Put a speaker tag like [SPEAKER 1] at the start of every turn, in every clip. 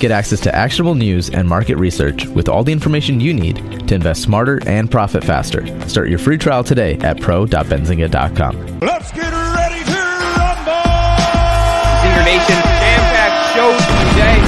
[SPEAKER 1] Get access to actionable news and market research with all the information you need to invest smarter and profit faster. Start your free trial today at pro.benzinga.com.
[SPEAKER 2] Let's get ready to rumble!
[SPEAKER 3] Zinger Nation jam-packed show today.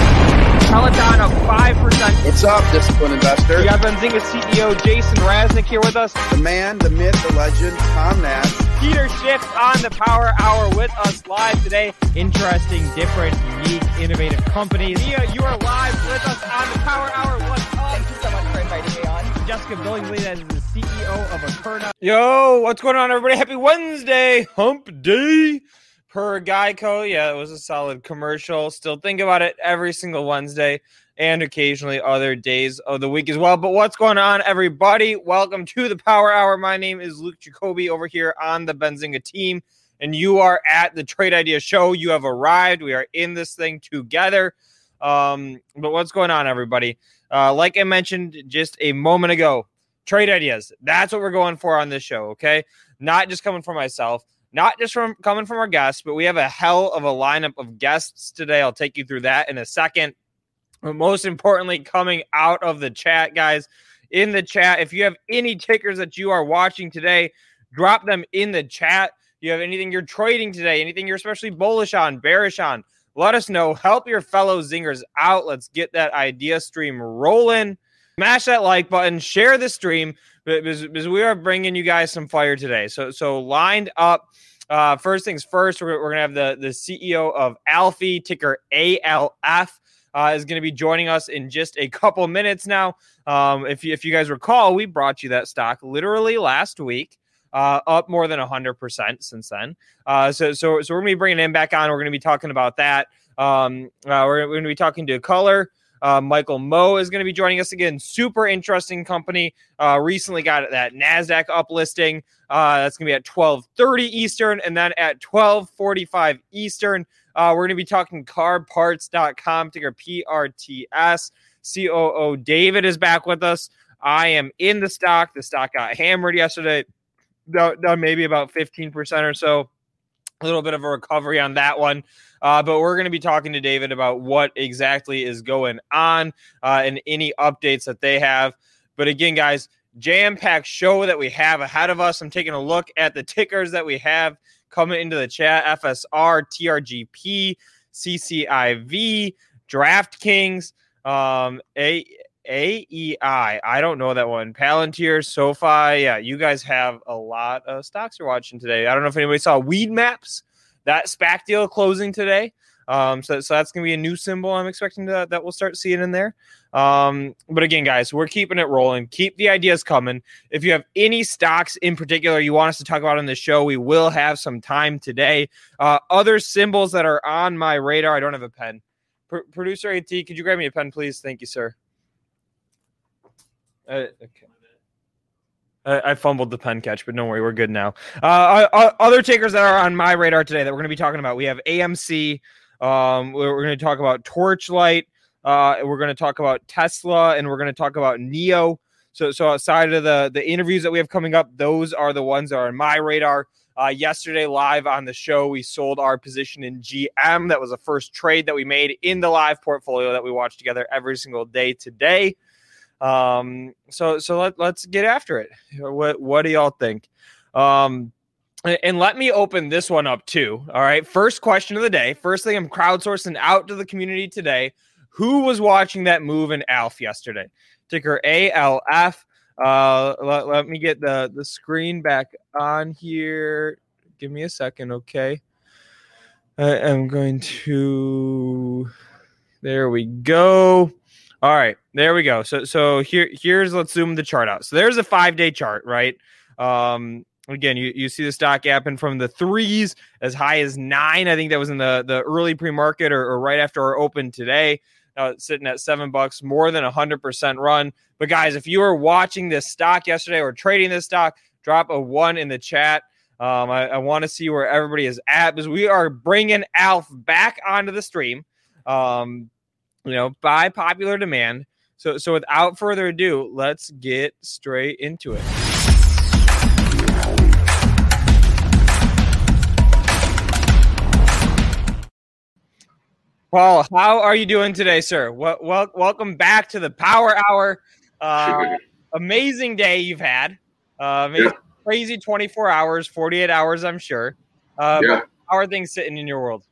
[SPEAKER 3] Peloton up 5%.
[SPEAKER 4] What's up, disciplined investor?
[SPEAKER 3] We got Benzinga CEO Jason Raznick here with us.
[SPEAKER 4] The man, the myth, the legend, Tom Nash.
[SPEAKER 3] Peter Schiff on the Power Hour with us live today. Interesting, different, unique, innovative companies. Mia, you are live with us on the Power Hour. What's up?
[SPEAKER 5] Thank you so much for inviting me on.
[SPEAKER 3] Jessica Billingsley, that is the CEO of Akerna. Yo, what's going on, everybody? Happy Wednesday, Hump Day. Per Geico, yeah, it was a solid commercial. Still think about it every single Wednesday and occasionally other days of the week as well. But what's going on, everybody? Welcome to the Power Hour. My name is Luke Jacobi over here on the Benzinga team, and you are at the Trade Idea Show. You have arrived. We are in this thing together. Um, but what's going on, everybody? Uh, like I mentioned just a moment ago, trade ideas. That's what we're going for on this show. Okay, not just coming for myself not just from coming from our guests, but we have a hell of a lineup of guests today. I'll take you through that in a second. But most importantly, coming out of the chat, guys, in the chat, if you have any tickers that you are watching today, drop them in the chat. You have anything you're trading today, anything you're especially bullish on, bearish on, let us know. Help your fellow zingers out. Let's get that idea stream rolling. Smash that like button, share the stream because, because we are bringing you guys some fire today. So so lined up. Uh, first things first, we're, we're gonna have the the CEO of Alfie ticker ALF. Uh, is going to be joining us in just a couple minutes now. Um, if you, if you guys recall, we brought you that stock literally last week, uh, up more than hundred percent since then. Uh, so so so we're going to be bringing him back on. We're going to be talking about that. Um, uh, we're, we're going to be talking to KULR. Uh, Michael Mo is going to be joining us again. Super interesting company. Uh, recently got that Nasdaq uplisting. Uh, that's going to be at 12:30 Eastern, and then at 12:45 Eastern, uh, we're going to be talking CarParts.com ticker PRTS. COO David is back with us. I am in the stock. The stock got hammered yesterday, down maybe about 15% or so. A little bit of a recovery on that one. Uh, but we're going to be talking to David about what exactly is going on uh, and any updates that they have. But again, guys, jam packed show that we have ahead of us. I'm taking a look at the tickers that we have coming into the chat FSR, TRGP, CCIV, DraftKings, um, A. AEI. I don't know that one. Palantir, SoFi. Yeah, you guys have a lot of stocks you're watching today. I don't know if anybody saw Weedmaps that SPAC deal closing today. Um, so, so that's going to be a new symbol I'm expecting to, that we'll start seeing in there. Um, but again, guys, we're keeping it rolling. Keep the ideas coming. If you have any stocks in particular you want us to talk about on the show, we will have some time today. Uh, other symbols that are on my radar. I don't have a pen. Pro- Producer AT, could you grab me a pen, please? Thank you, sir. Uh, okay. I fumbled the pen catch, but don't worry, we're good now. Uh, other takers that are on my radar today that we're going to be talking about, we have AMC. Um, we're, going to talk about Torchlight. Uh, we're going to talk about Tesla and we're going to talk about NIO. So, so outside of the the interviews that we have coming up, those are the ones that are on my radar. Uh, yesterday, live on the show, we sold our position in GM. That was the first trade that we made in the live portfolio that we watch together every single day today. Um, so, so let, let's get after it. What what do y'all think? Um, and let me open this one up too. All right. First question of the day. First thing I'm crowdsourcing out to the community today. Who was watching that move in ALF yesterday? Ticker ALF. Uh, let, let me get the, the screen back on here. Give me a second, okay? I am going to. There we go. All right, there we go. So so here here's let's zoom the chart out. So there's a five day chart, right? Um, again, you, you see the stock gapping from the threes as high as nine. I think that was in the the early pre market or, or right after our open today. It's sitting at seven bucks, more than a hundred percent run. But guys, if you were watching this stock yesterday or trading this stock, drop a one in the chat. Um, I, I want to see where everybody is at because we are bringing Alf back onto the stream. Um, you know, by popular demand. So, so without further ado, let's get straight into it. Paul, how are you doing today, sir? Well, well welcome back to the Power Hour. Uh, amazing day you've had. Uh, yeah. Crazy 24 hours, 48 hours, I'm sure. Uh, yeah. How are things sitting in your world?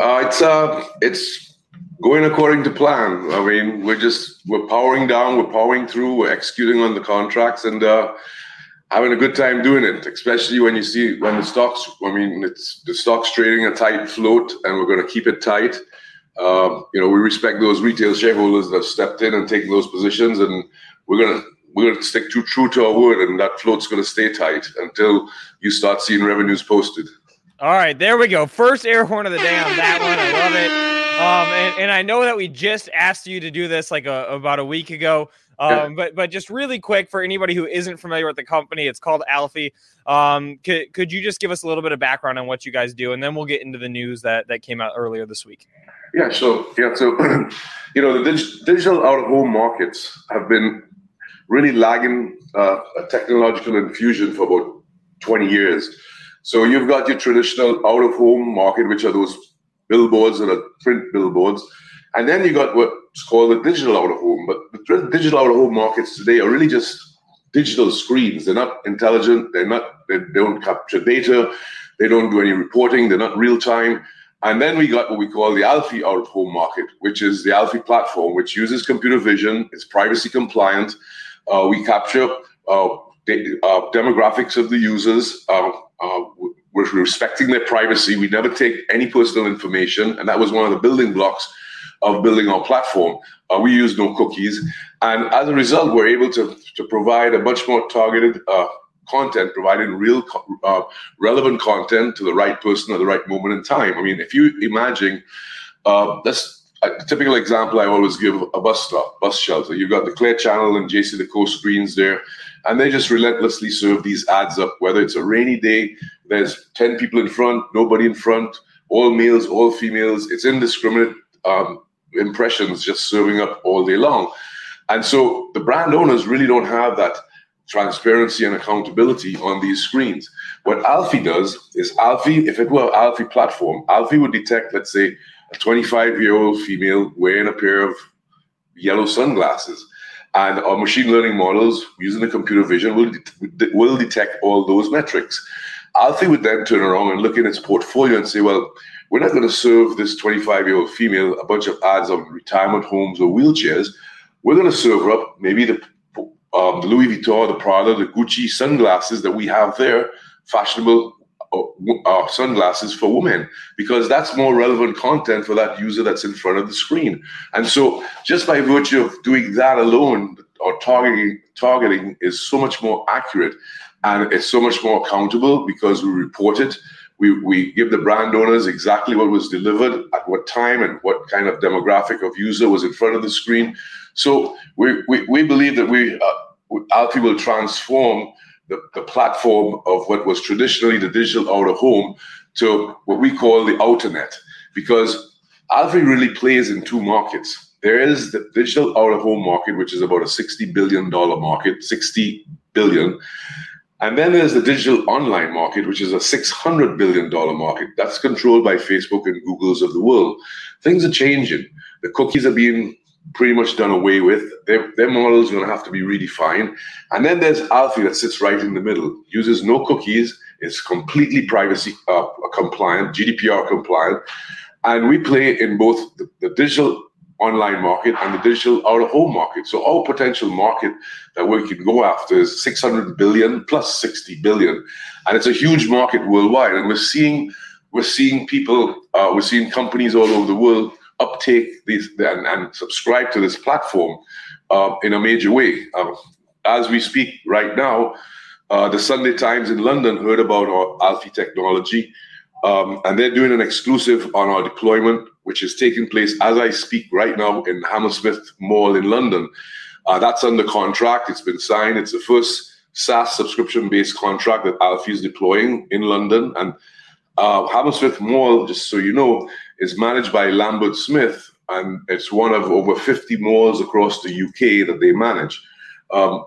[SPEAKER 6] Uh, it's uh, it's going according to plan. I mean, we're just we're powering down, we're powering through, we're executing on the contracts, and uh, having a good time doing it. Especially when you see when the stocks. I mean, it's the stocks trading a tight float, and we're going to keep it tight. Um, you know, we respect those retail shareholders that have stepped in and taken those positions, and we're gonna we're gonna stick too true to our word, and that float's gonna stay tight until you start seeing revenues posted.
[SPEAKER 3] All right, there we go. First air horn of the day on that one. I love it. Um, and, and I know that we just asked you to do this like a, about a week ago. Um, but but just really quick for anybody who isn't familiar with the company, it's called Alfie. Um, could, could you just give us a little bit of background on what you guys do, and then we'll get into the news that that came out earlier this week.
[SPEAKER 6] Yeah, so yeah, so you know the dig- digital out of home markets have been really lagging uh, a technological infusion for about 20 years. So you've got your traditional out of home market, which are those billboards and print billboards, and then you got what's called the digital out of home. But the digital out of home markets today are really just digital screens. They're not intelligent. They're not. They don't capture data. They don't do any reporting. They're not real time. And then we got what we call the Alfie out of home market, which is the Alfie platform, which uses computer vision. It's privacy compliant. Uh, we capture uh, de- uh, demographics of the users. Uh, uh, we're respecting their privacy. We never take any personal information, and that was one of the building blocks of building our platform. Uh, we use no cookies, and as a result, we're able to to provide a much more targeted content, providing real uh, relevant content to the right person at the right moment in time. I mean, if you imagine, uh, that's a typical example I always give a bus stop, bus shelter. You've got the Clear Channel and JCDecaux screens there, and they just relentlessly serve these ads up, whether it's a rainy day, there's 10 people in front, nobody in front, all males, all females. It's indiscriminate um, impressions just serving up all day long. And so the brand owners really don't have that transparency and accountability on these screens. What Alfie does is Alfie, if it were Alfie platform, Alfie would detect, let's say, a 25 year old female wearing a pair of yellow sunglasses. And our machine learning models using the computer vision will, will detect all those metrics. Alfie would then turn around and look in its portfolio and say, well, we're not going to serve this 25 year old female a bunch of ads on retirement homes or wheelchairs. We're going to serve her up maybe the um, the Louis Vuitton, the Prada, the Gucci sunglasses that we have there, fashionable uh, uh, sunglasses for women, because that's more relevant content for that user that's in front of the screen. And so, just by virtue of doing that alone, or targeting targeting is so much more accurate, and it's so much more accountable because we report it. We, we give the brand owners exactly what was delivered at what time and what kind of demographic of user was in front of the screen. So we, we, we believe that we uh, Alfie will transform the, the platform of what was traditionally the digital out of home to what we call the outer net because Alfie really plays in two markets. there is the digital out of home market, which is about a $60 billion market, 60 billion. And then there's the digital online market, which is a $600 billion market. That's controlled by Facebook and Google's of the world. Things are changing. The cookies are being pretty much done away with. Their, their model is going to have to be redefined. And then there's Alfie that sits right in the middle, uses no cookies, is completely privacy uh, compliant, GDPR compliant. And we play in both the, the digital online market and the digital out of home market. So our potential market that we can go after is 600 billion plus 60 billion, and it's a huge market worldwide. And we're seeing we're seeing people, uh, we're seeing companies all over the world uptake these and, and subscribe to this platform uh, in a major way. Um, as we speak right now, uh, the Sunday Times in London heard about our Alfie technology, um, and they're doing an exclusive on our deployment which is taking place as I speak right now in Hammersmith Mall in London. Uh, that's under contract. It's been signed. It's the first SaaS subscription-based contract that Alfie is deploying in London. And uh, Hammersmith Mall, just so you know, is managed by Lambert Smith, and it's one of over 50 malls across the UK that they manage. Um,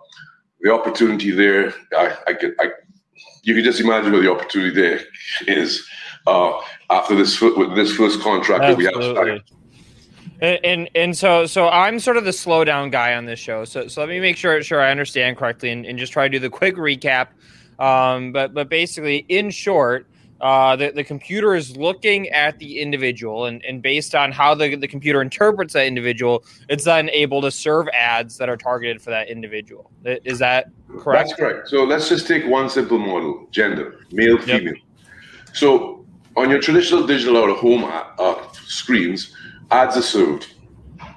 [SPEAKER 6] the opportunity there, I, I, can, I, you can just imagine what the opportunity there is uh, after this with this first contract Absolutely. that we have.
[SPEAKER 3] And, and, and so so I'm sort of the slowdown guy on this show. So so let me make sure sure I understand correctly and, and just try to do the quick recap. Um, but but basically, in short, uh, the, the computer is looking at the individual and, and based on how the, the computer interprets that individual, it's then able to serve ads that are targeted for that individual. Is that correct?
[SPEAKER 6] That's correct. So let's just take one simple model gender, male, female. Yep. So on your traditional digital out of home uh, uh, screens, ads are served,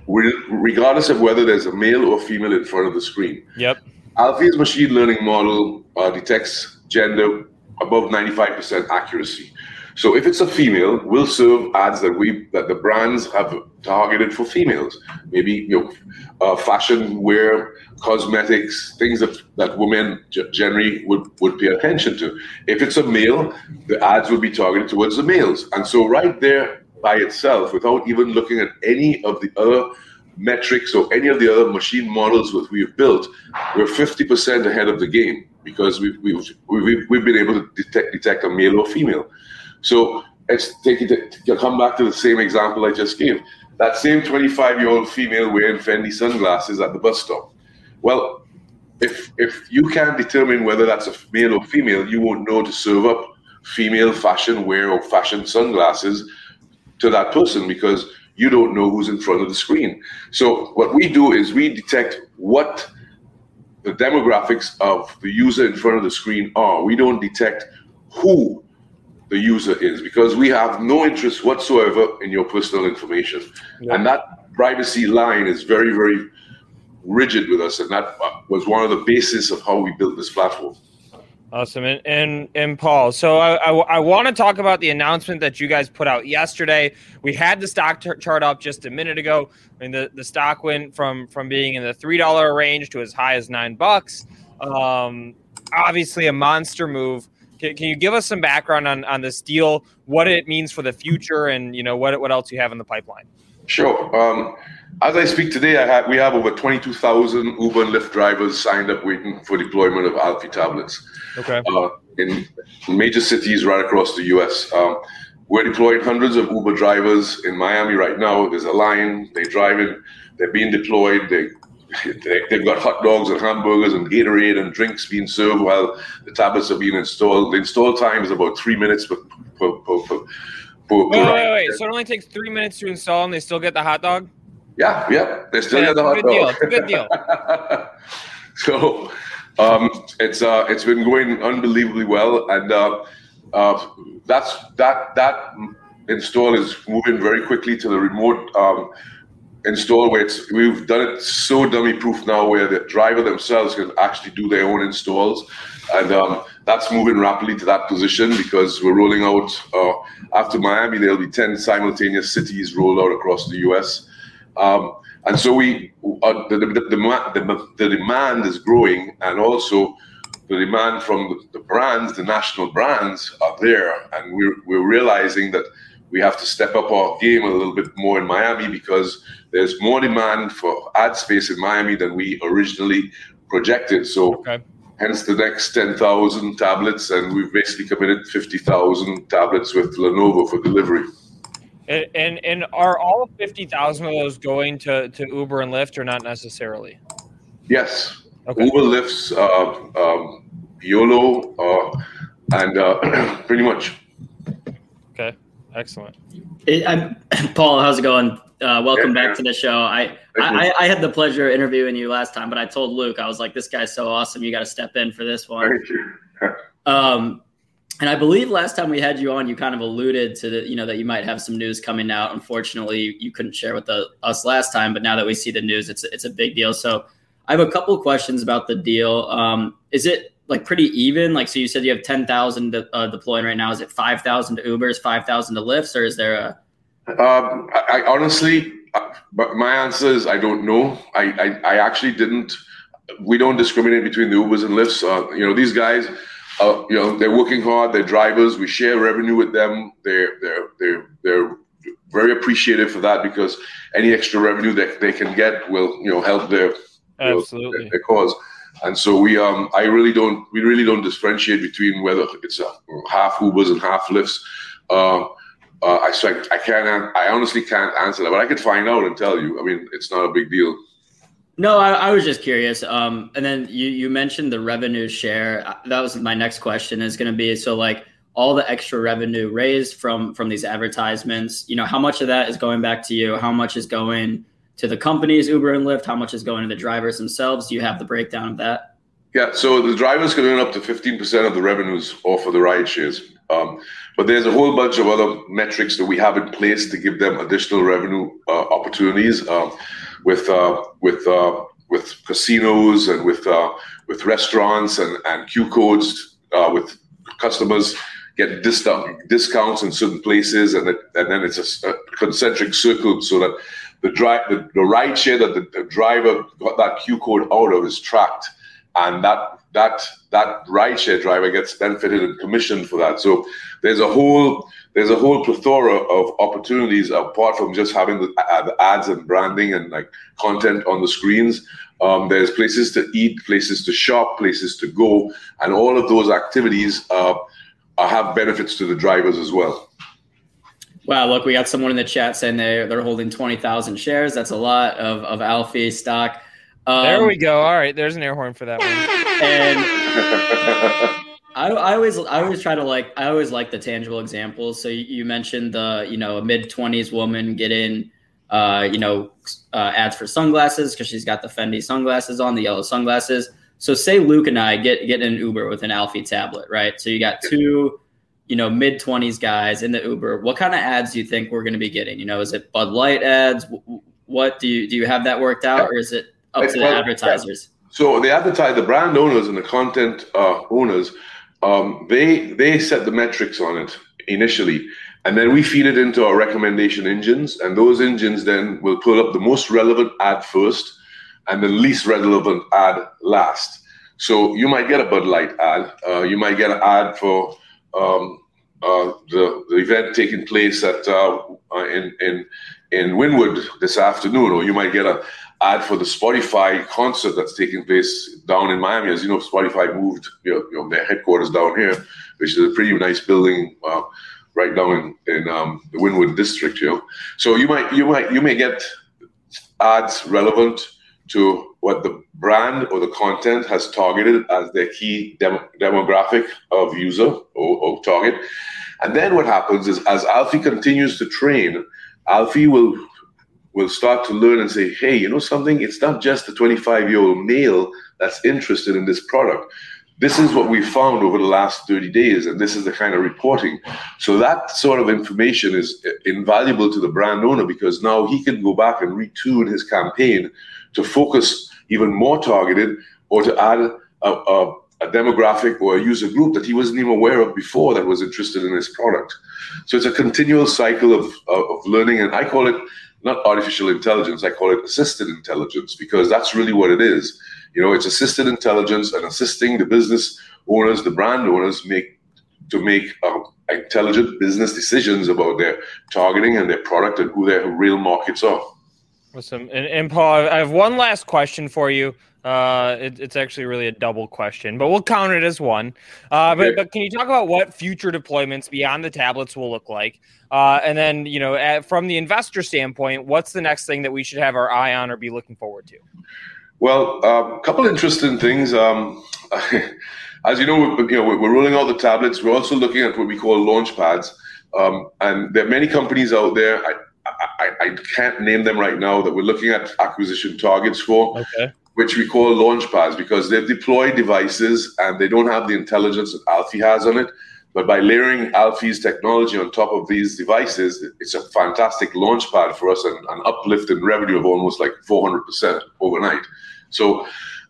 [SPEAKER 6] regardless of whether there's a male or female in front of the screen.
[SPEAKER 3] Yep.
[SPEAKER 6] Alfie's machine learning model uh, detects gender above 95% accuracy. So if it's a female, we'll serve ads that we that the brands have targeted for females. Maybe you know, uh, fashion wear, cosmetics, things that, that women generally would, would pay attention to. If it's a male, the ads will be targeted towards the males. And so right there by itself, without even looking at any of the other metrics or any of the other machine models that we've built, we're 50% ahead of the game because we've, we've, we've, we've been able to detect, detect a male or female. So let's take it to come back to the same example I just gave. That same 25 year old female wearing Fendi sunglasses at the bus stop. Well, if if you can't determine whether that's a male or female, you won't know to serve up female fashion wear or fashion sunglasses to that person because you don't know who's in front of the screen. So what we do is we detect what the demographics of the user in front of the screen are. We don't detect who the user is because we have no interest whatsoever in your personal information. Yeah. And that privacy line is very, very rigid with us. And that was one of the basis of how we built this platform.
[SPEAKER 3] Awesome. And, and, and Paul, so I, I, I want to talk about the announcement that you guys put out yesterday. We had the stock t- chart up just a minute ago. I mean, the, the stock went from, from being in the $3 range to as high as nine bucks. Um, obviously a monster move. Can, can you give us some background on, on this deal, what it means for the future, and you know what what else you have in the pipeline?
[SPEAKER 6] Sure. Um, as I speak today, I have, we have over 22,000 Uber and Lyft drivers signed up waiting for deployment of Alfie tablets.
[SPEAKER 3] Okay.
[SPEAKER 6] Uh, in major cities right across the U.S. Um, we're deploying hundreds of Uber drivers in Miami right now. There's a line. They drive in. They're being deployed. They They've got hot dogs and hamburgers and Gatorade and drinks being served while the tablets are being installed. The install time is about three minutes per, per, per, per
[SPEAKER 3] wait, wait, wait, So it only takes three minutes to install, and they still get the hot dog.
[SPEAKER 6] Yeah, yeah, they still yeah, get the hot
[SPEAKER 3] good
[SPEAKER 6] dog.
[SPEAKER 3] Deal. It's a good deal.
[SPEAKER 6] so um, it's uh, it's been going unbelievably well, and uh, uh, that's that that install is moving very quickly to the remote. Um, install where it's we've done it so dummy proof now where the driver themselves can actually do their own installs and um, that's moving rapidly to that position because we're rolling out uh, after miami there'll be 10 simultaneous cities rolled out across the us um, and so we uh, the, the, the, the, demand is growing and also the demand from the brands the national brands are there and we're, we're realizing that we have to step up our game a little bit more in Miami because there's more demand for ad space in Miami than we originally projected. So, okay. Hence the next 10,000 tablets, and we've basically committed 50,000 tablets with Lenovo for delivery.
[SPEAKER 3] And, and, and are all 50,000 of those going to, to Uber and Lyft or not necessarily?
[SPEAKER 6] Yes. Okay. Uber, Lyft, uh, um, YOLO, uh, and uh, pretty much.
[SPEAKER 3] Okay. Excellent.
[SPEAKER 7] It, Paul, how's it going? Uh, welcome yeah, back to the show. I, I, I had the pleasure of interviewing you last time, but I told Luke I was like, "This guy's so awesome. You got to step in for this one."
[SPEAKER 6] Thank you.
[SPEAKER 7] um, and I believe last time we had you on, you kind of alluded to the, you know, that you might have some news coming out. Unfortunately, you couldn't share with the, us last time, but now that we see the news, it's it's a big deal. So I have a couple questions about the deal. Um, is it like pretty even? Like, so you said you have ten thousand uh, deploying right now. Is it five thousand to Ubers, five thousand to Lyfts, or is there a?
[SPEAKER 6] Um, I, I honestly, uh, but my answer is I don't know. I, I, I actually didn't. We don't discriminate between the Ubers and Lyfts. Uh, you know, these guys uh, you know, they're working hard. They're drivers. We share revenue with them. They're they're they're they're very appreciative for that because any extra revenue that they can get will you know help their
[SPEAKER 3] absolutely
[SPEAKER 6] know, their, their, cause. And so we um I really don't we really don't differentiate between whether it's a half Ubers and half Lyfts. Uh, uh, I so I, I can't I honestly can't answer that, but I could find out and tell you. I mean, it's not a big deal.
[SPEAKER 7] No, I, I, was just curious. Um, and then you you mentioned the revenue share. Uh, that was my next question. Is going to be so like all the extra revenue raised from from these advertisements. You know, how much of that is going back to you? How much is going to the companies Uber and Lyft? How much is going to the drivers themselves? Do you have the breakdown of that?
[SPEAKER 6] Yeah, so the drivers can earn up to 15% of the revenues off of the ride shares. Um, but there's a whole bunch of other metrics that we have in place to give them additional revenue uh, opportunities. Um, with uh, with uh, with casinos and with uh, with restaurants and, and Q codes uh, with customers get discount, discounts in certain places and it, and then it's a, a, concentric circle so that the drive the, the ride share that the, the, driver got that Q code out of is tracked and that that that ride share driver gets benefited and commissioned for that so there's a whole there's a whole plethora of opportunities apart from just having the, uh, the ads and branding and like content on the screens. Um, there's places to eat, places to shop, places to go, and all of those activities uh, have benefits to the drivers as well.
[SPEAKER 7] Wow, look, we got someone in the chat saying they they're holding twenty thousand shares. That's a lot of of Alfie stock.
[SPEAKER 3] Um, there we go. All right, there's an air horn for that
[SPEAKER 7] one. And I, I always I always try to like I always like the tangible examples. So you, you mentioned the you know a mid twenties woman getting uh, you know uh, ads for sunglasses because she's got the Fendi sunglasses on the yellow sunglasses. So say Luke and I get get an Uber with an Alfie tablet, right? So you got two you know mid twenties guys in the Uber. What kind of ads do you think we're going to be getting? You know, is it Bud Light ads? What do you do? You have that worked out, or is it up to the advertisers?
[SPEAKER 6] So the advertise the brand owners and the content uh, owners um, they they set the metrics on it initially, and then we feed it into our recommendation engines, and those engines then will pull up the most relevant ad first, and the least relevant ad last. So you might get a Bud Light ad, uh, you might get an ad for um, uh, the, the event taking place at uh, in in in Wynwood this afternoon, or you might get a ad for the Spotify concert that's taking place down in Miami. As you know, Spotify moved you know, you know their headquarters down here, which is a pretty nice building uh, right down in, in um, the Wynwood district. You know, so you might you might you may get ads relevant to what the brand or the content has targeted as their key dem- demographic of user or, or target. And then what happens is as Alfie continues to train, Alfie will will start to learn and say, hey, you know something? It's not just the 25 year old male that's interested in this product. This is what we found over the last 30 days, and this is the kind of reporting. So, that sort of information is uh, invaluable to the brand owner because now he can go back and retune his campaign to focus even more targeted or to add a, a, a demographic or a user group that he wasn't even aware of before that was interested in his product. So, it's a continual cycle of, of, of learning, and I call it not artificial intelligence, I call it assisted intelligence because that's really what it is. You know, it's assisted intelligence and assisting the business owners, the brand owners make to make um, intelligent business decisions about their targeting and their product and who their real markets are.
[SPEAKER 3] Awesome. And, and Paul, I have one last question for you. Uh, it, it's actually really a double question, but we'll count it as one. Uh, but, but can you talk about what future deployments beyond the tablets will look like? Uh, and then, you know, at, from the investor standpoint, what's the next thing that we should have our eye on or be looking forward to?
[SPEAKER 6] Well, a uh, couple interesting things. Um, as you know, you know, we're rolling out the tablets. We're also looking at what we call launch pads. Um, and there are many companies out there. I, I, I, can't name them right now that we're looking at acquisition targets for. Okay which we call launch pads because they've deployed devices and they don't have the intelligence that Alfie has on it. But by layering Alfie's technology on top of these devices, it's a fantastic launch pad for us and an uplift in revenue of almost like 400% overnight. So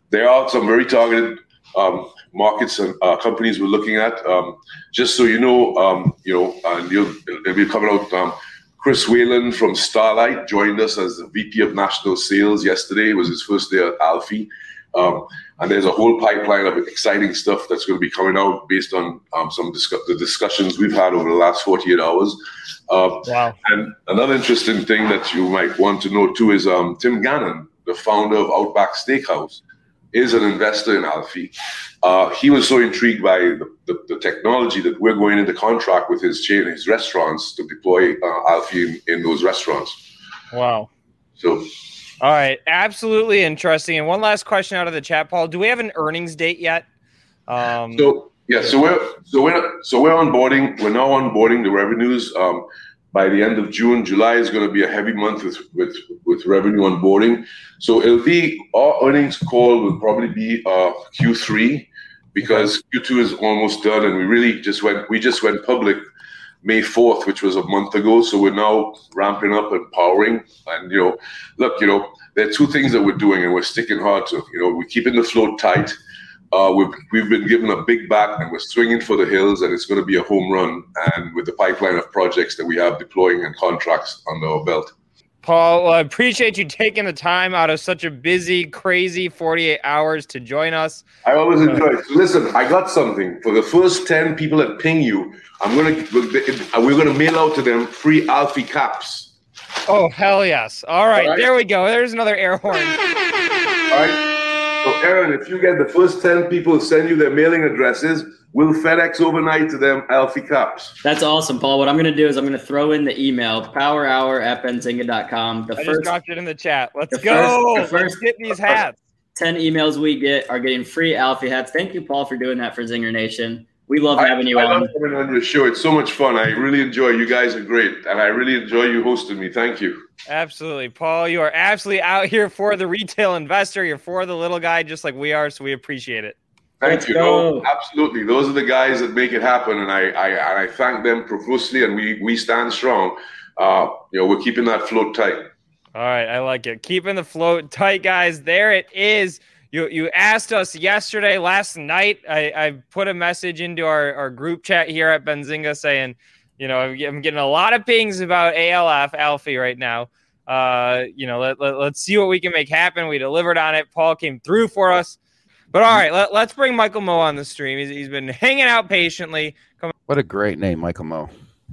[SPEAKER 6] there are some very targeted um, markets and uh, companies we're looking at. Um, just so you know, um, you know, and you'll, it'll be coming out um, Chris Whalen from Starlight joined us as the VP of National Sales yesterday. It was his first day at Alfie. Um, and there's a whole pipeline of exciting stuff that's going to be coming out based on um, some discuss- the discussions we've had over the last 48 hours. Uh, wow. And another interesting thing that you might want to know too is um, Tim Gannon, the founder of Outback Steakhouse, is an investor in Alfie. Uh, he was so intrigued by the, the, the, technology that we're going into contract with his chain, his restaurants, to deploy uh, Alfie in, in those restaurants.
[SPEAKER 3] Wow.
[SPEAKER 6] So
[SPEAKER 3] all right, absolutely interesting. And one last question out of the chat, Paul. Do we have an earnings date yet?
[SPEAKER 6] Um, so yeah, so we're so we're so we're onboarding. We're now onboarding the revenues. Um, by the end of June, July is going to be a heavy month with with with revenue onboarding. So it'll be our earnings call will probably be uh, Q3 because Q2 is almost done, and we really just went we just went public May 4th, which was a month ago. So we're now ramping up and powering. And, you know, look, you know, there are two things that we're doing and we're sticking hard to. You know, we're keeping the float tight. Uh, we've, we've been given a big bat and we're swinging for the hills and it's going to be a home run. And with the pipeline of projects that we have deploying and contracts under our belt.
[SPEAKER 3] Paul, I appreciate you taking the time out of such a busy, crazy 48 hours to join us.
[SPEAKER 6] I always enjoy it. listen, I got something for the first 10 people that ping you. I'm gonna we're gonna mail out to them free Alfie caps.
[SPEAKER 3] Oh hell yes! All right, All right, there we go. There's another air horn. All
[SPEAKER 6] right. So Aaron, if you get the first 10 people to send you their mailing addresses, We'll FedEx overnight to them Alfie cups.
[SPEAKER 7] That's awesome, Paul. What I'm going to do is I'm going to throw in the email powerhour at benzinga.com.
[SPEAKER 3] The I first, just dropped it in the chat. Let's the go. First, the first, Let's get these hats.
[SPEAKER 7] 10 emails we get are getting free Alfie hats. Thank you, Paul, for doing that for Zinger Nation. We love having you I on.
[SPEAKER 6] love coming on your show. It's so much fun. I really enjoy. You guys are great, and I really enjoy you hosting me. Thank you.
[SPEAKER 3] Absolutely, Paul. You are absolutely out here for the retail investor. You're for the little guy, just like we are. So we appreciate it.
[SPEAKER 6] Thank Let's you. No, absolutely. Those are the guys that make it happen, and I, I, I thank them profusely. And we we stand strong. Uh, you know, we're keeping that float tight.
[SPEAKER 3] All right, I like it. Keeping the float tight, guys. There it is. You you asked us yesterday, last night. I, I put a message into our, our group chat here at Benzinga saying, you know, I'm getting a lot of pings about ALF Alfie right now. Uh, you know, let, let, let's see what we can make happen. We delivered on it. Paul came through for us. But all right, let, us bring Michael Mo on the stream. He's, he's been hanging out patiently.
[SPEAKER 8] Come what a great name, Michael Mo.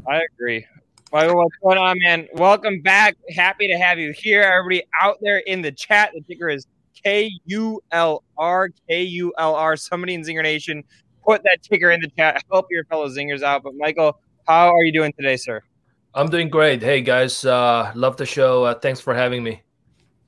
[SPEAKER 3] I agree. Michael, what's going on, man? Welcome back. Happy to have you here. Everybody out there in the chat, the ticker is K U L R K U L R. Somebody in Zinger Nation, put that ticker in the chat. Help your fellow Zingers out. But Michael, how are you doing today, sir?
[SPEAKER 9] I'm doing great. Hey guys, uh, love the show. Uh, thanks for having me.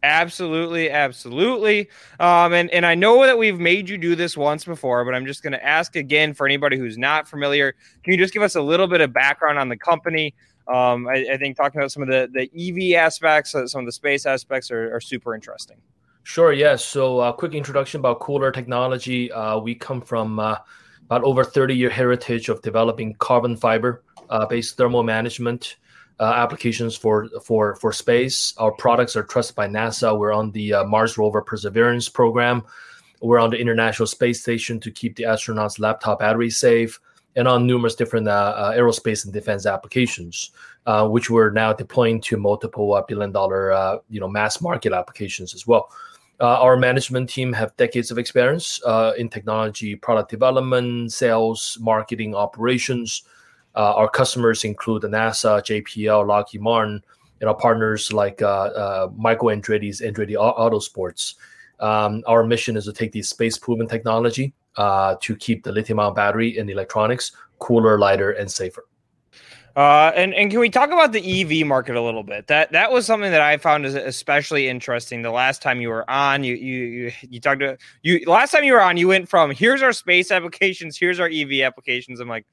[SPEAKER 3] Absolutely, absolutely. Um, and and I know that we've made you do this once before, but I'm just going to ask again for anybody who's not familiar. Can you just give us a little bit of background on the company? Um, I, I, think talking about some of the the EV aspects, uh, some of the space aspects are, are super interesting.
[SPEAKER 9] Sure. Yes. So, uh, quick introduction about KULR Technology. Uh, we come from about over 30 year heritage of developing carbon fiber uh, based thermal management uh, applications for for for space. Our products are trusted by NASA. We're on the uh, Mars rover Perseverance program. We're on the International Space Station to keep the astronauts' laptop battery safe, and on numerous different uh, uh aerospace and defense applications, uh, which we're now deploying to multiple uh, billion-dollar you know mass market applications as well. Uh, our management team have decades of experience uh, in technology, product development, sales, marketing, operations. Uh, our customers include NASA, JPL, Lockheed Martin, and our partners like uh, uh, Michael Andretti's Andretti Autosports. Um, our mission is to take the space-proven technology uh, to keep the lithium-ion battery in electronics cooler, lighter, and safer.
[SPEAKER 3] Uh, and and can we talk about the EV market a little bit? That that was something that I found is especially interesting. The last time you were on, you you you, you talked to you last time you were on, you went from here's our space applications, here's our EV applications. I'm like,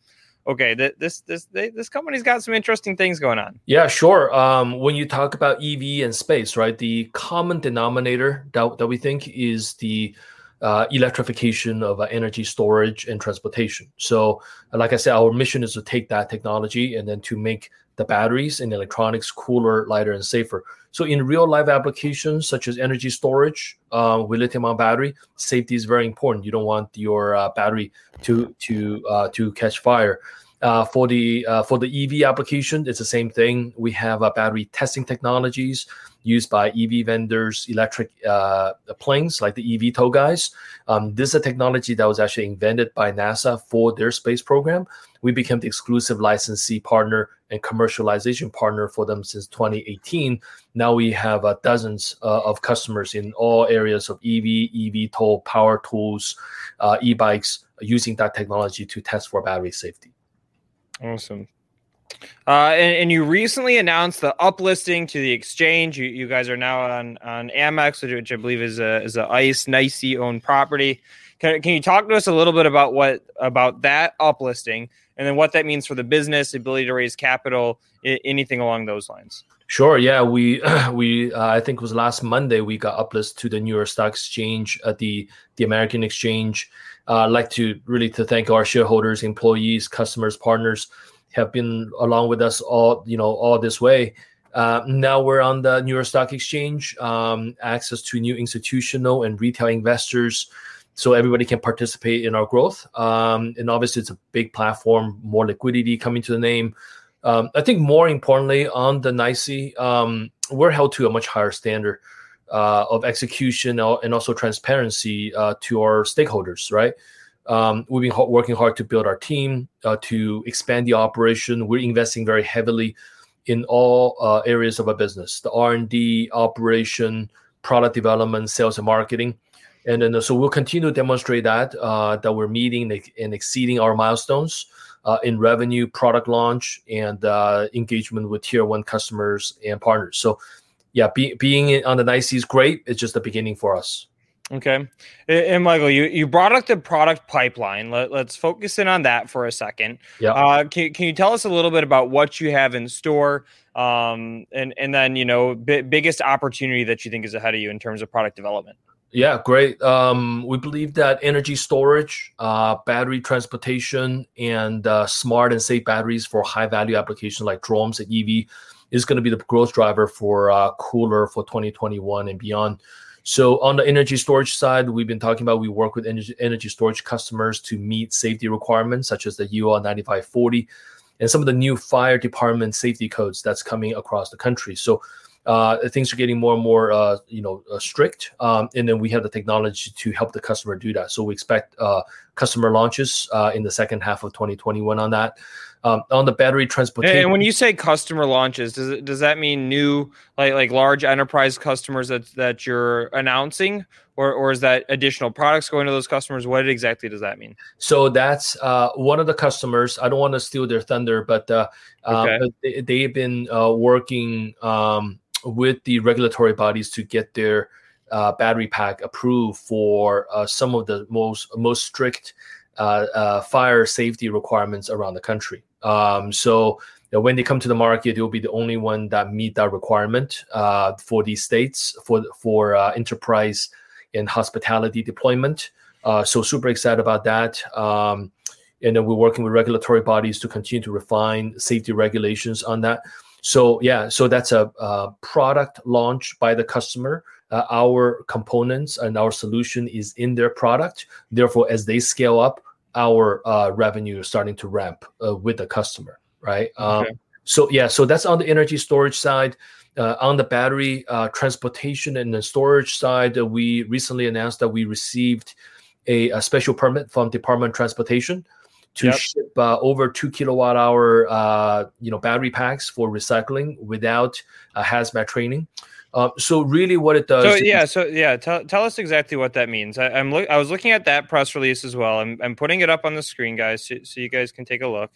[SPEAKER 3] okay, th- this this they, this company's got some interesting things going on.
[SPEAKER 9] Yeah, sure. Um, when you talk about EV and space, right, the common denominator that that we think is the uh, electrification of uh, energy storage and transportation. So, like I said, our mission is to take that technology and then to make the batteries and electronics cooler, lighter, and safer. So, in real life applications such as energy storage uh, with lithium-ion battery, safety is very important. You don't want your uh, battery to to uh, to catch fire. Uh, for the uh, for the EV application, it's the same thing. We have uh, battery testing technologies used by EV vendors, electric uh, planes like the eVTOL guys. Um, this is a technology that was actually invented by NASA for their space program. We became the exclusive licensee partner and commercialization partner for them since 2018. Now we have uh, dozens of customers in all areas of EV, eVTOL, power tools, e-bikes using that technology to test for battery safety.
[SPEAKER 3] Awesome. Uh, and, and, you recently announced the uplisting to the exchange. You, you guys are now on on Amex, which I believe is a is a ICE NYSE owned property. Can, can you talk to us a little bit about what about that uplisting, and then what that means for the business, ability to raise capital, I- anything along those lines?
[SPEAKER 9] Sure. Yeah, we we uh, I think it was last Monday we got uplisted to the New York Stock Exchange at the the American Exchange. Uh, I'd like to really to thank our shareholders, employees, customers, partners have been along with us all you know all this way. Uh, now we're on the New York Stock Exchange, um, access to new institutional and retail investors, so everybody can participate in our growth. Um, and obviously, it's a big platform, more liquidity coming to the name. Um, I think more importantly, on the NYSE, um, we're held to a much higher standard uh, of execution and also transparency uh, to our stakeholders, right? Um, we've been working hard to build our team, uh, to expand the operation. We're investing very heavily in all uh, areas of our business: the R and D, operation, product development, sales, and marketing. And then, so we'll continue to demonstrate that uh, that we're meeting and exceeding our milestones uh, in revenue, product launch, and engagement with tier one customers and partners. So yeah, be, being on the NYSE is great. It's just the beginning for us.
[SPEAKER 3] Okay. And Michael, you, you brought up the product pipeline. Let, us focus in on that for a second.
[SPEAKER 9] Yeah.
[SPEAKER 3] Uh, can, can you tell us a little bit about what you have in store? Um, and, and then, you know, b- biggest opportunity that you think is ahead of you in terms of product development?
[SPEAKER 9] Yeah, great. Um, we believe that energy storage, uh, battery transportation, and uh, smart and safe batteries for high value applications like drones and EV is going to be the growth driver for uh, KULR for 2021 and beyond. So on the energy storage side, we've been talking about we work with energy, energy storage customers to meet safety requirements such as the UL 9540 and some of the new fire department safety codes that's coming across the country. So things are getting more and more, uh, you know, uh, strict, um, and then we have the technology to help the customer do that. So we expect uh, customer launches uh, in the second half of 2021 on that. Um, on the battery transportation.
[SPEAKER 3] And when you say customer launches, does it does that mean new like like large enterprise customers that that you're announcing, or or is that additional products going to those customers? What exactly does that mean?
[SPEAKER 9] So that's uh, one of the customers. I don't want to steal their thunder, but uh, um, okay. they, have been uh, working um, with the regulatory bodies to get their uh, battery pack approved for uh, some of the most most strict uh, fire safety requirements around the country. Um, so you know, when they come to the market, it will be the only one that meet that requirement uh, for these states for for uh, enterprise and hospitality deployment. Uh, so super excited about that. Um, and then we're working with regulatory bodies to continue to refine safety regulations on that. So yeah, so that's a, a product launch by the customer. Uh, our components and our solution is in their product. Therefore, as they scale up, our uh, revenue is starting to ramp uh, with the customer, right? Um, okay. So yeah, so that's on the energy storage side. uh, on the battery uh, transportation and the storage side, uh, we recently announced that we received a, a special permit from Department of Transportation to yep. ship uh, over two kilowatt hour uh, you know battery packs for recycling without hazmat training. Uh, so really, what it does.
[SPEAKER 3] So yeah, so yeah, tell, tell us exactly what that means. I, am look. I was looking at that press release as well. I'm, I'm putting it up on the screen, guys, so, so you guys can take a look.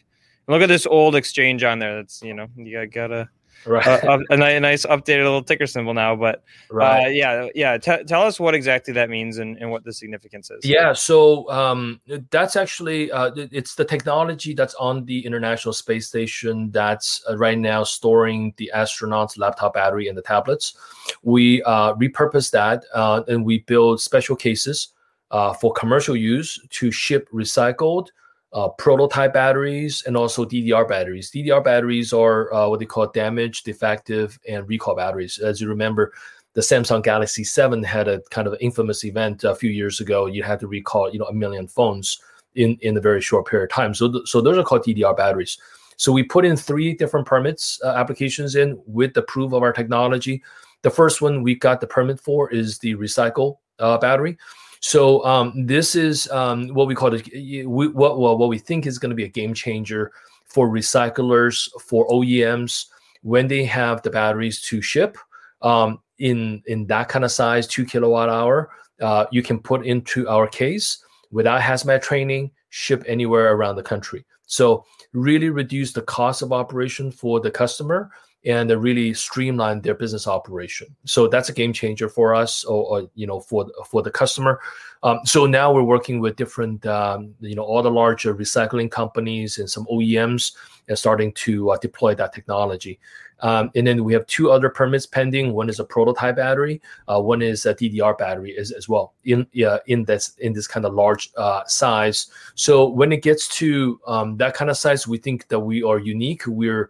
[SPEAKER 3] Look at this old exchange on there. That's you know you gotta right. Uh, a, a, nice updated little ticker symbol now. But uh, right. uh, yeah, yeah. T- tell us what exactly that means and, and what the significance is.
[SPEAKER 9] Yeah, so um, that's actually uh, it's the technology that's on the International Space Station that's uh, right now storing the astronauts' laptop battery and the tablets. We uh, repurpose that and we build special cases for commercial use to ship recycled uh, prototype batteries and also DDR batteries. DDR batteries are uh, what they call damaged, defective, and recall batteries. As you remember, the Samsung Galaxy 7 had a kind of infamous event a few years ago. You had to recall, you know, a million phones in in a very short period of time. So, th- so those are called DDR batteries. So we put in three different permits uh, applications in with the proof of our technology. The first one we got the permit for is the recycle uh, battery. So um, this is um, what we call it. We, what well, what we think is going to be a game changer for recyclers, for OEMs when they have the batteries to ship um, in in that kind of size, two kilowatt hour. Uh, you can put into our case without hazmat training, ship anywhere around the country. So really reduce the cost of operation for the customer and they really streamline their business operation. So that's a game changer for us, or, or you know, for for the customer. Um, so now we're working with different, um, you know, all the larger recycling companies and some OEMs, and starting to uh, deploy that technology. Um, and then we have two other permits pending. One is a prototype battery. Uh, one is a DDR battery as, as well in uh, in this in this kind of large uh, size. So when it gets to um, that kind of size, we think that we are unique. We're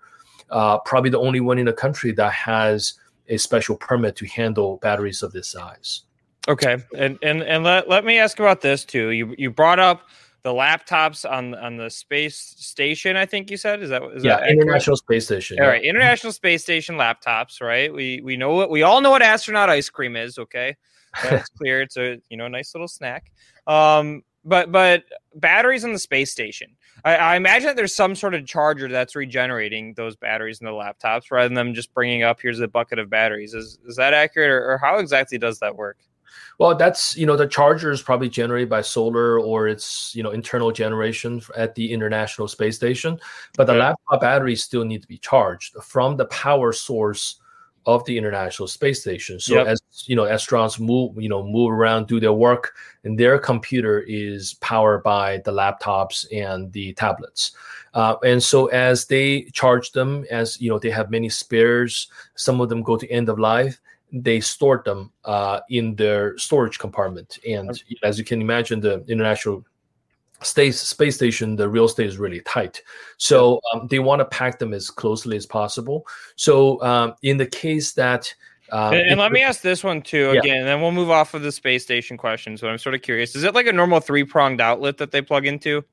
[SPEAKER 9] uh, probably the only one in the country that has a special permit to handle batteries of this size.
[SPEAKER 3] Okay, and and and let, let me ask about this too. You you brought up the laptops on on the space station. I think you said is that is
[SPEAKER 9] yeah
[SPEAKER 3] that
[SPEAKER 9] International Space Station.
[SPEAKER 3] All yeah. right, International Space Station laptops. Right, we we know what we all know what astronaut ice cream is. Okay, that's clear. It's a you know nice little snack. Um, but but batteries in the space station. I, I, imagine that there's some sort of charger that's regenerating those batteries in the laptops rather than them just bringing up here's a bucket of batteries. Is is that accurate, or, or how exactly does that work?
[SPEAKER 9] Well, that's you know the charger is probably generated by solar or it's you know internal generation at the International Space Station, but the laptop batteries still need to be charged from the power source of the International Space Station. So yep. as you know, astronauts move, you know, move around, do their work, and their computer is powered by the laptops and the tablets. Uh, and so as they charge them, as you know, they have many spares. Some of them go to end of life. They store them uh, in their storage compartment, and as you can imagine, the International space space station the real estate is really tight. So um, they want to pack them as closely as possible. So um, in the case that
[SPEAKER 3] um, and, and let me ask this one too again yeah. and then we'll move off of the space station question so i'm sort of curious. Is it like a normal three pronged outlet that they plug into?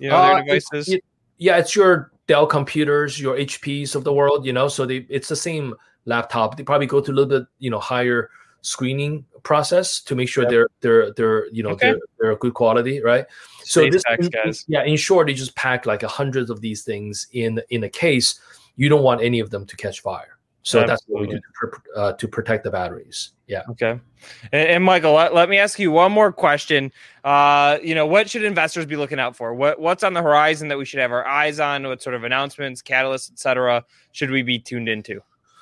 [SPEAKER 3] You know uh, their devices?
[SPEAKER 9] it, yeah it's your dell computers your hps of the world you know so they it's the same laptop. They probably go to a little bit you know higher screening process to make sure yeah. they're they're they're you know okay. they're, they're good quality right so this, in, yeah, in short, they just pack like a hundred of these things in in a case. You don't want any of them to catch fire. So Absolutely. that's what we do to, uh, to protect the batteries. Yeah.
[SPEAKER 3] Okay. And, and Michael, let, let, me ask you one more question. Uh, you know, what should investors be looking out for? What what's on the horizon that we should have our eyes on? What sort of announcements, catalysts, etc., should we be tuned into?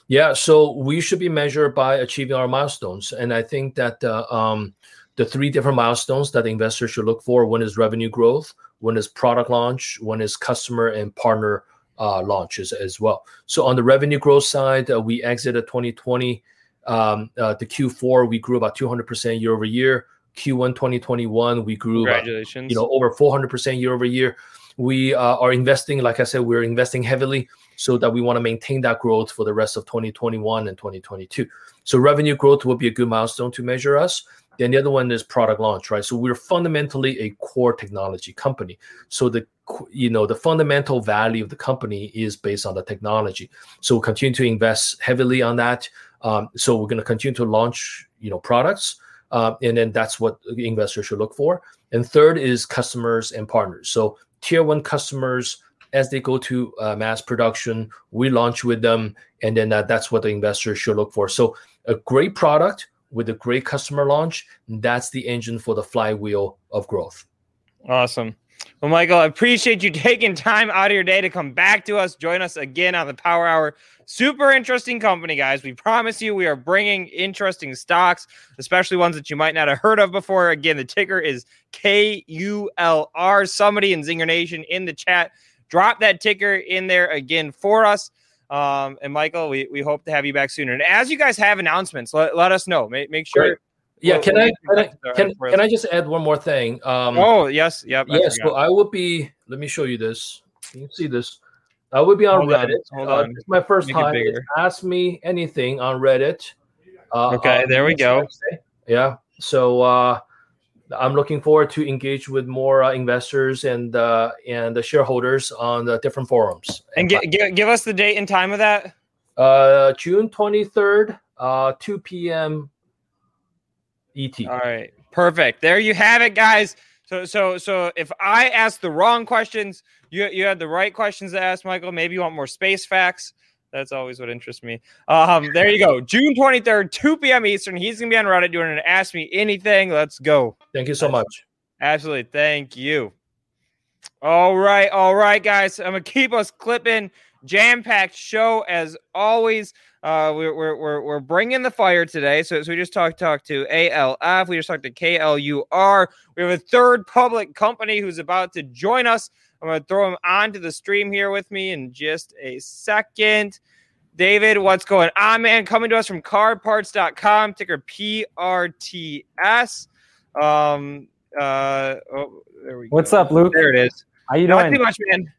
[SPEAKER 9] Yeah, so we should be measured by achieving our milestones, and I think that uh, um, the three different milestones that the investor should look for one is revenue growth one is product launch one is customer and partner uh, launches as well. So on the revenue growth side uh, we exited 2020 um, uh, the q4 we grew about 200% year over year. Q1 2021 we grew
[SPEAKER 3] Congratulations.
[SPEAKER 9] About, you know over 400% year over year. We uh, are investing like i said we're investing heavily so that we want to maintain that growth for the rest of 2021 and 2022 so revenue growth will be a good milestone to measure us then the other one is product launch, right? So we're fundamentally a core technology company. So the you know the fundamental value of the company is based on the technology. So we'll continue to invest heavily on that. Um, so we're going to continue to launch you know products, uh, and then that's what investors should look for. And third is customers and partners. So tier one customers as they go to uh, mass production, we launch with them, and then that, that's what the investors should look for. So a great product with a great customer launch, that's the engine for the flywheel of growth.
[SPEAKER 3] Awesome. Well, Michael, I appreciate you taking time out of your day to come back to us, join us again on the Power Hour. Super interesting company, guys. We promise you we are bringing interesting stocks, especially ones that you might not have heard of before. Again, the ticker is KULR. Somebody in Zinger Nation in the chat, drop that ticker in there again for us. Um, and Michael, we, we hope to have you back soon. And as you guys have announcements, let, let us know. Make, make sure.
[SPEAKER 9] Great. Yeah, can I can I, can, can I just add one more thing?
[SPEAKER 3] Um, oh yes, yep.
[SPEAKER 9] Yes, so I will be. Let me show you this. Can you see this? I will be on
[SPEAKER 3] hold
[SPEAKER 9] Reddit.
[SPEAKER 3] On, hold
[SPEAKER 9] uh,
[SPEAKER 3] on.
[SPEAKER 9] It's my first
[SPEAKER 3] Make
[SPEAKER 9] time. Ask me anything on Reddit.
[SPEAKER 3] Uh, okay, there we go.
[SPEAKER 9] Yeah. So uh, I'm looking forward to engage with more uh, investors and uh, and the shareholders on the different forums.
[SPEAKER 3] And g- g- give us the date and time of that.
[SPEAKER 9] Uh, June 23rd, uh, 2 p.m. ET.
[SPEAKER 3] All right, perfect. There you have it, guys. So, so, so, if I ask the wrong questions, you you had the right questions to ask, Michael. Maybe you want more space facts. That's always what interests me. Um, there you go. June 23rd, 2 p.m. Eastern. He's gonna be on Reddit doing an Ask Me Anything. Let's go.
[SPEAKER 9] Thank you so much.
[SPEAKER 3] Absolutely. Thank you. All right, all right, guys. I'm gonna keep us clipping. Jam-packed show as always. Uh, we're, we're, we're, we're bringing the fire today. So, so we just talked talked to ALF. We just talked to KULR. We have a third public company who's about to join us. I'm going to throw him onto the stream here with me in just a second. David, what's going on, man? Coming to us from carparts.com, ticker PRTS. Um, uh, oh, there we
[SPEAKER 10] What's
[SPEAKER 3] go.
[SPEAKER 10] up, Luke?
[SPEAKER 3] There it is.
[SPEAKER 10] How you
[SPEAKER 3] Not
[SPEAKER 10] doing?
[SPEAKER 3] too much, man.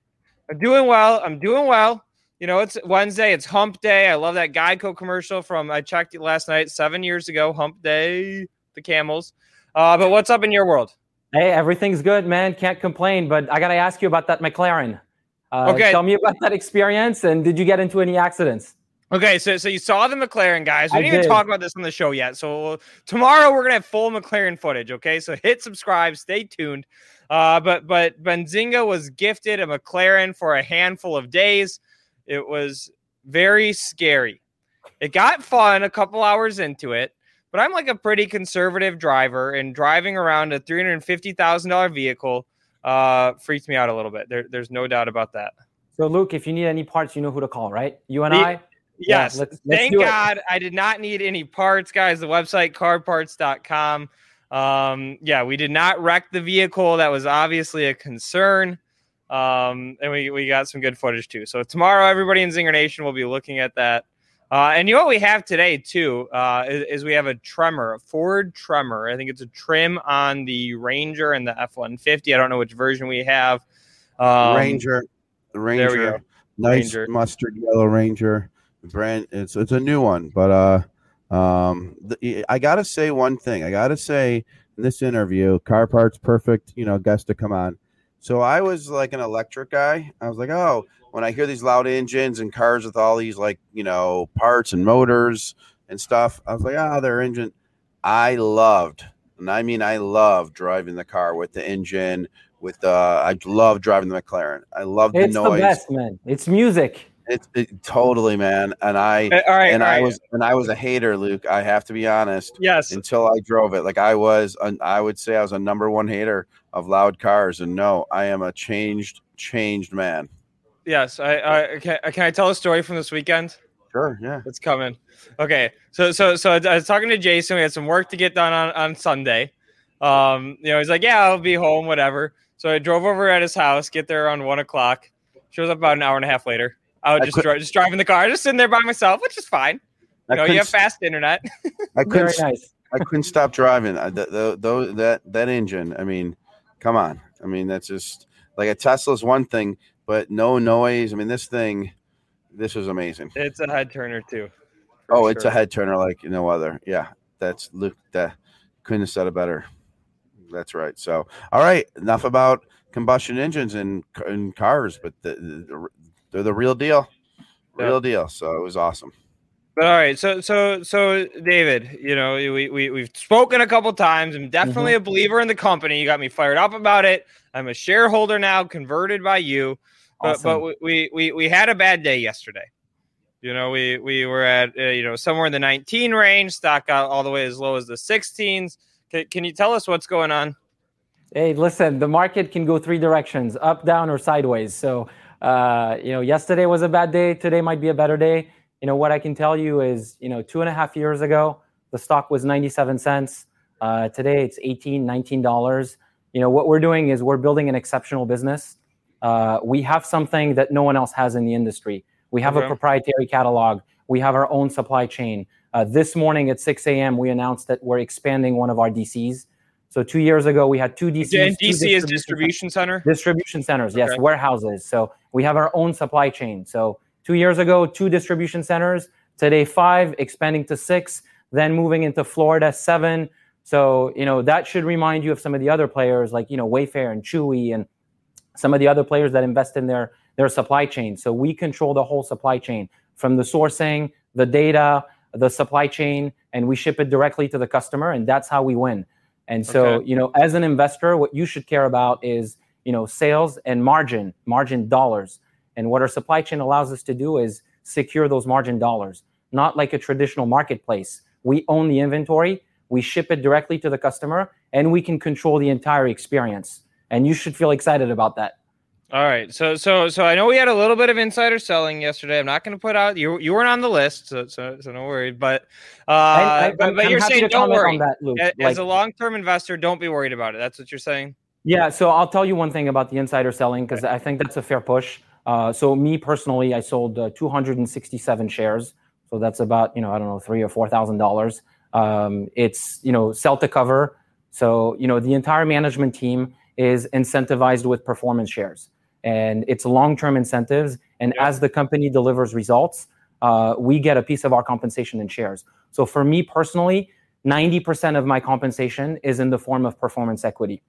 [SPEAKER 3] I'm doing well. I'm doing well. You know, it's Wednesday. It's Hump Day. I love that Geico commercial from I checked it last night, seven years ago. Hump Day, the camels. Uh, but what's up in your world?
[SPEAKER 10] Hey, everything's good, man. Can't complain. But I got to ask you about that McLaren. Uh,
[SPEAKER 3] Okay.
[SPEAKER 10] Tell me about that experience. And did you get into any accidents?
[SPEAKER 3] Okay, so so you saw the McLaren guys. We
[SPEAKER 10] I
[SPEAKER 3] didn't even
[SPEAKER 10] did.
[SPEAKER 3] talk about this on the show yet. So tomorrow we're gonna have full McLaren footage. Okay, so hit subscribe, stay tuned. Uh, but but Benzinga was gifted a McLaren for a handful of days. It was very scary. It got fun a couple hours into it, but I'm like a pretty conservative driver, and driving around a three hundred fifty thousand dollar vehicle uh, freaks me out a little bit. There, there's no doubt about that.
[SPEAKER 10] So, Luke, if you need any parts, you know who to call, right? You and I? Yeah,
[SPEAKER 3] Yes.
[SPEAKER 10] let's- let's
[SPEAKER 3] Thank. God I did not need any parts, guys. The website carparts.com. Um, yeah, we did not wreck the vehicle. That was obviously a concern. Um, and we, we got some good footage too. So tomorrow, everybody in Zinger Nation will be looking at that. Uh, and you know what we have today too uh, is, is we have a Tremor, a Ford Tremor. I think it's a trim on the Ranger and the F one fifty. I don't know which version we have. Um,
[SPEAKER 8] Ranger, the
[SPEAKER 3] there we
[SPEAKER 8] Ranger,
[SPEAKER 3] go.
[SPEAKER 8] nice
[SPEAKER 3] Ranger.
[SPEAKER 8] mustard yellow Ranger, brand. It's it's a new one, but uh, um, the, I gotta say one thing. I gotta say in this interview, car parts perfect. You know, guest to come on. So I was like an electric guy. I was like, oh, when I hear these loud engines and cars with all these like you know parts and motors and stuff, I was like, ah, oh, their engine. I loved, and I mean, I loved driving the car with the engine. With the, I love driving the McLaren. I love the
[SPEAKER 10] It's the
[SPEAKER 8] noise.
[SPEAKER 10] best, man. It's music.
[SPEAKER 8] It's it, totally, man. And I
[SPEAKER 3] Uh, all right,
[SPEAKER 8] and
[SPEAKER 3] all
[SPEAKER 8] I
[SPEAKER 3] right.
[SPEAKER 8] was and I was a hater, Luke. I have to be honest.
[SPEAKER 3] Yes.
[SPEAKER 8] Until I drove it, like I was, an, I would say I was a number one hater of loud cars. And no, I am a changed, changed man.
[SPEAKER 3] Yes, I, I can. Can I tell a story from this weekend?
[SPEAKER 8] Sure, yeah.
[SPEAKER 3] It's coming. Okay, so so so I was talking to Jason. We had some work to get done on on Sunday. Um, you know, he's like, "Yeah, I'll be home, whatever." So I drove over at his house, get there around one o'clock. Shows up about an hour and a half later. I was
[SPEAKER 8] I
[SPEAKER 3] just
[SPEAKER 8] could-
[SPEAKER 3] dri- just driving the car, just sitting there by myself, which is fine.
[SPEAKER 8] I
[SPEAKER 3] You know, you have fast internet.
[SPEAKER 8] I couldn't.
[SPEAKER 10] Very nice.
[SPEAKER 8] I couldn't stop driving. I, the, the, tho- that that engine. I mean, come on. I mean, that's just like a Tesla's one thing, but no noise. I mean, this thing, this is amazing.
[SPEAKER 3] it's a head turner too. for
[SPEAKER 8] Oh, it's a head turner like no other. Yeah, that's Luke. That couldn't have said it better. That's right. So, all right, enough about combustion engines and, and cars, but the, the, they're the real deal, real yeah. deal. So it was awesome.
[SPEAKER 3] But all right, so so so David, you know, we we we've spoken a couple times. I'm definitely mm-hmm. a believer in the company. You got me fired up about it. I'm a shareholder now, converted by you. But awesome. but we we we had a bad day yesterday. You know, we we were at uh, you know somewhere in the 19 range. Stock got all the way as low as the 16s. Can, can you tell us what's going on?
[SPEAKER 10] Hey, listen, the market can go three directions: up, down, or sideways. So, uh, you know, yesterday was a bad day. Today might be a better day you know what I can tell you is you know two and a half years ago the stock was 97 cents. Uh, today it's 18, 19 dollars. You know what we're doing is we're building an exceptional business. Uh, we have something that no one else has in the industry. We have okay. a proprietary catalog. We have our own supply chain. Uh, this morning at 6 a.m., we announced that we're expanding one of our DCs. So two years ago, we had two DCs.
[SPEAKER 3] And DC distribution is distribution center.
[SPEAKER 10] Distribution centers, yes, okay. warehouses. So we have our own supply chain. So Two years ago, two distribution centers. Today, five, expanding to six, then moving into Florida, seven. So, you know, that should remind you of some of the other players like, you know, Wayfair and Chewy and some of the other players that invest in their, their supply chain. So we control the whole supply chain from the sourcing, the data, the supply chain, and we ship it directly to the customer. And that's how we win. And so, okay. you know, as an investor, what you should care about is, you know, sales and margin, margin dollars. And what our supply chain allows us to do is secure those margin dollars, not like a traditional marketplace. We own the inventory, we ship it directly to the customer, and we can control the entire experience. And you should feel excited about that.
[SPEAKER 3] All right. So so so I know we had a little bit of insider selling yesterday. I'm not going to put out you you weren't on the list, so so, so don't worry. But uh, I, I, but, but you're saying don't worry. That, as, like, as a long term investor, don't be worried about it. That's what you're saying.
[SPEAKER 10] Yeah. So I'll tell you one thing about the insider selling because I think that's a fair push. Uh, so me personally, I sold uh, 267 shares. So that's about you know I don't know three or four thousand um, dollars. It's you know sell to cover. So you know the entire management team is incentivized with performance shares, and it's long-term incentives. And yeah. as the company delivers results, uh, we get a piece of our compensation in shares. So for me personally, 90% of my compensation is in the form of performance equity.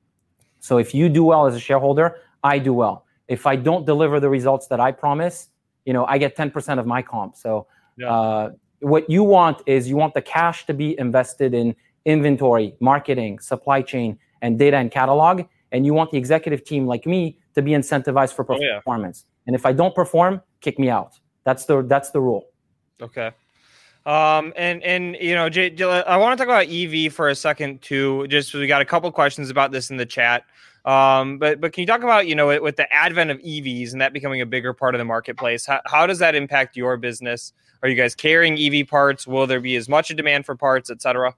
[SPEAKER 10] So if you do well as a shareholder, I do well if I don't deliver the results that I promise, you know, I get 10% of my comp. So yeah. uh, what you want is you want the cash to be invested in inventory, marketing, supply chain, and data and catalog. And you want the executive team like me to be incentivized for performance. Oh, yeah. And if I don't perform, kick me out. That's the that's the rule.
[SPEAKER 3] Okay. Um, and and you know, Jay, I want to talk about EV for a second too. Just we got a couple questions about this in the chat. Um, but but can you talk about you know with the advent of EVs and that becoming a bigger part of the marketplace, how, how does that impact your business? Are you guys carrying EV parts? Will there be as much a demand for parts, etc.?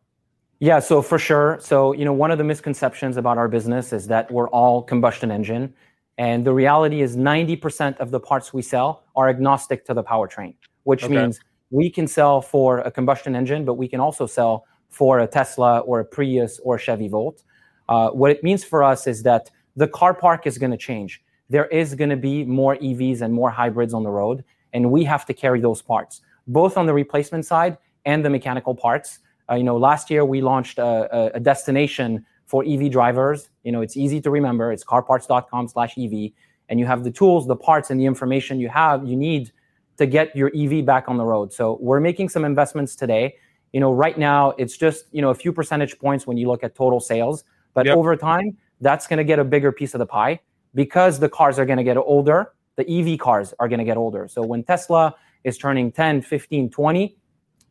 [SPEAKER 10] Yeah, so for sure. So you know, one of the misconceptions about our business is that we're all combustion engine, and the reality is 90% of the parts we sell are agnostic to the powertrain, which okay. means we can sell for a combustion engine, but we can also sell for a Tesla or a Prius or a Chevy Volt. Uh, what it means for us is that the car park is going to change. There is going to be more EVs and more hybrids on the road, and we have to carry those parts, both on the replacement side and the mechanical parts. Uh, you know, last year we launched a, a, destination for EV drivers. You know, it's easy to remember. It's carparts.com/ev, and you have the tools, the parts, and the information you have you need to get your EV back on the road. So we're making some investments today. You know, right now it's just you know a few percentage points when you look at total sales but yep. over time, that's going to get a bigger piece of the pie because the cars are going to get older. The EV cars are going to get older. So when Tesla is turning 10, 15, 20,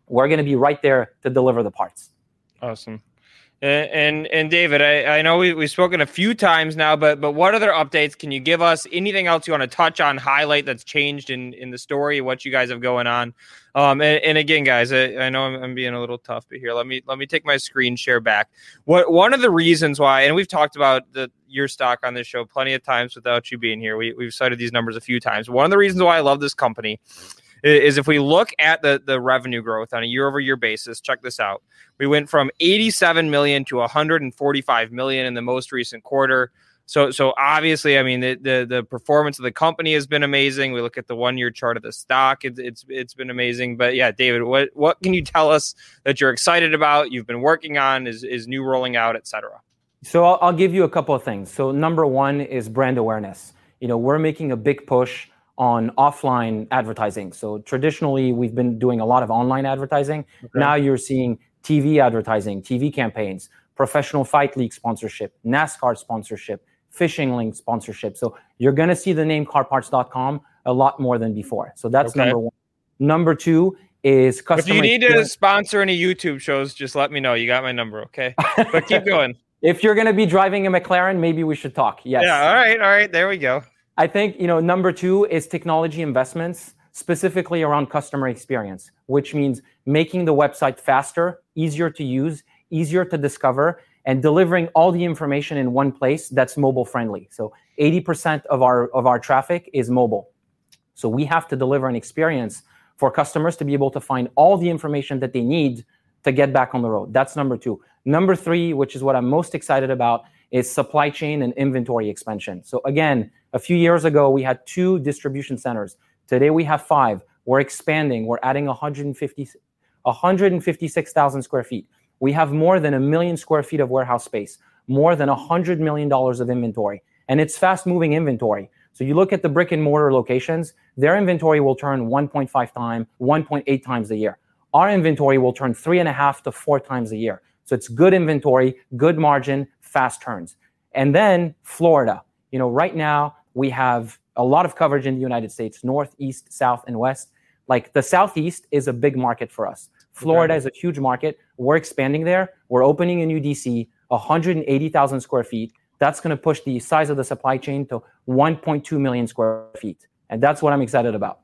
[SPEAKER 10] we're going to be right there to deliver the parts.
[SPEAKER 3] Awesome. And, and and, David, I, I know we, we've spoken a few times now, but but what other updates can you give us? Anything else you want to touch on, highlight that's changed in in the story, what you guys have going on? Um, and, and again, guys, I, I know I'm, I'm, being a little tough, but here, let me let me take my screen share back. What one of the reasons why, and we've talked about the your stock on this show plenty of times without you being here. We we've cited these numbers a few times. One of the reasons why I love this company is if we look at the the revenue growth on a year over year basis, check this out. We went from 87 million to 145 million in the most recent quarter. So so obviously, I mean the, the the performance of the company has been amazing. We look at the one year chart of the stock; it's it's it's been amazing. But yeah, David, what what can you tell us that you're excited about? You've been working on is is new rolling out, etc.
[SPEAKER 10] So I'll, I'll give you a couple of things. So number one is brand awareness. You know, we're making a big push on offline advertising. So traditionally, we've been doing a lot of online advertising. Okay. Now you're seeing TV advertising, TV campaigns, professional fight league sponsorship, NASCAR sponsorship, fishing link sponsorship. So you're going to see the name carparts.com a lot more than before. So that's okay. number one. Number two is customer.
[SPEAKER 3] If you need experience. to sponsor any YouTube shows, just let me know. You got my number, okay? But keep going.
[SPEAKER 10] if you're going to be driving a McLaren, maybe we should talk. Yes.
[SPEAKER 3] Yeah. All right. All right. There we go.
[SPEAKER 10] I think you know number two is technology investments, specifically around customer experience, which means making the website faster, easier to use, easier to discover, and delivering all the information in one place that's mobile friendly. So 80% of our of our traffic is mobile. So we have to deliver an experience for customers to be able to find all the information that they need to get back on the road. That's number 2. Number 3, which is what I'm most excited about, is supply chain and inventory expansion. So again, a few years ago we had two distribution centers. Today we have 5. We're expanding. We're adding 150 156,000 square feet. We have more than a million square feet of warehouse space, more than $100 million of inventory, and it's fast moving inventory. So you look at the brick and mortar locations, their inventory will turn 1.5 times, 1.8 times a year. Our inventory will turn three and a half to four times a year. So it's good inventory, good margin, fast turns. And then Florida. You know, right now we have a lot of coverage in the United States, north, east, south, and west. Like the southeast is a big market for us. Florida okay. is a huge market. We're expanding there. We're opening a new DC, 180,000 square feet. That's going to push the size of the supply chain to 1.2 million square feet. And that's what I'm excited about.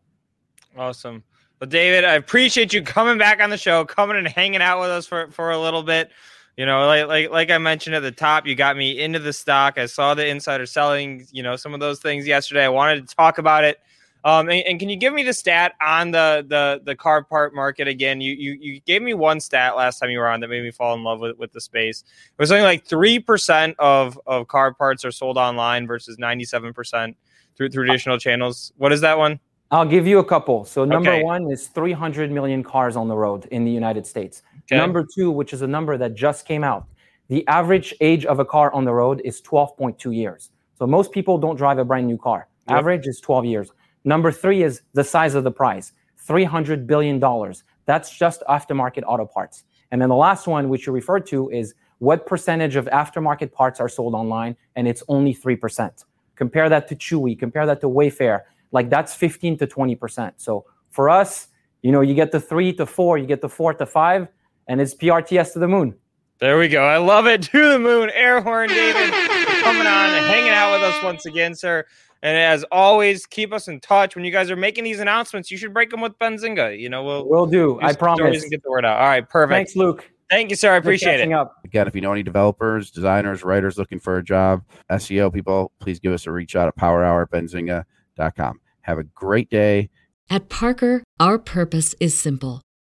[SPEAKER 3] Awesome. Well, David, I appreciate you coming back on the show, coming and hanging out with us for, for a little bit. You know, like like like I mentioned at the top, you got me into the stock. I saw the insider selling, you know, some of those things yesterday. I wanted to talk about it. Um, and, and, can you give me the stat on the the the car part market again? You you you gave me one stat last time you were on that made me fall in love with, with the space. It was only like three percent of of car parts are sold online versus ninety seven percent through traditional channels. What is that one?
[SPEAKER 10] I'll give you a couple. So number okay. one is 300 million cars on the road in the United States. Okay. Number two, which is a number that just came out, the average age of a car on the road is 12.2 years. So most people don't drive a brand new car. Yep. Average is 12 years. Number three is the size of the prize, $300 billion. That's just aftermarket auto parts. And then the last one, which you referred to, is what percentage of aftermarket parts are sold online? And it's only 3%. Compare that to Chewy, compare that to Wayfair. Like that's 15 to 20%. So for us, you know, you get the three to four, you get the four to five, and it's PRTS to the moon.
[SPEAKER 3] There we go. I love it. To the moon. Air horn, David, coming on and hanging out with us once again, sir. And as always, keep us in touch. When you guys are making these announcements, you should break them with Benzinga. You know, we'll
[SPEAKER 10] we'll do. I promise.
[SPEAKER 3] And get the word out. All right, perfect.
[SPEAKER 10] Thanks, Luke.
[SPEAKER 3] Thank you, sir. I appreciate it. Up.
[SPEAKER 8] Again, if you know any developers, designers, writers looking for a job, SEO people, please give us a reach out at powerhour@benzinga.com. Have a great day.
[SPEAKER 11] At Parker, our purpose is simple.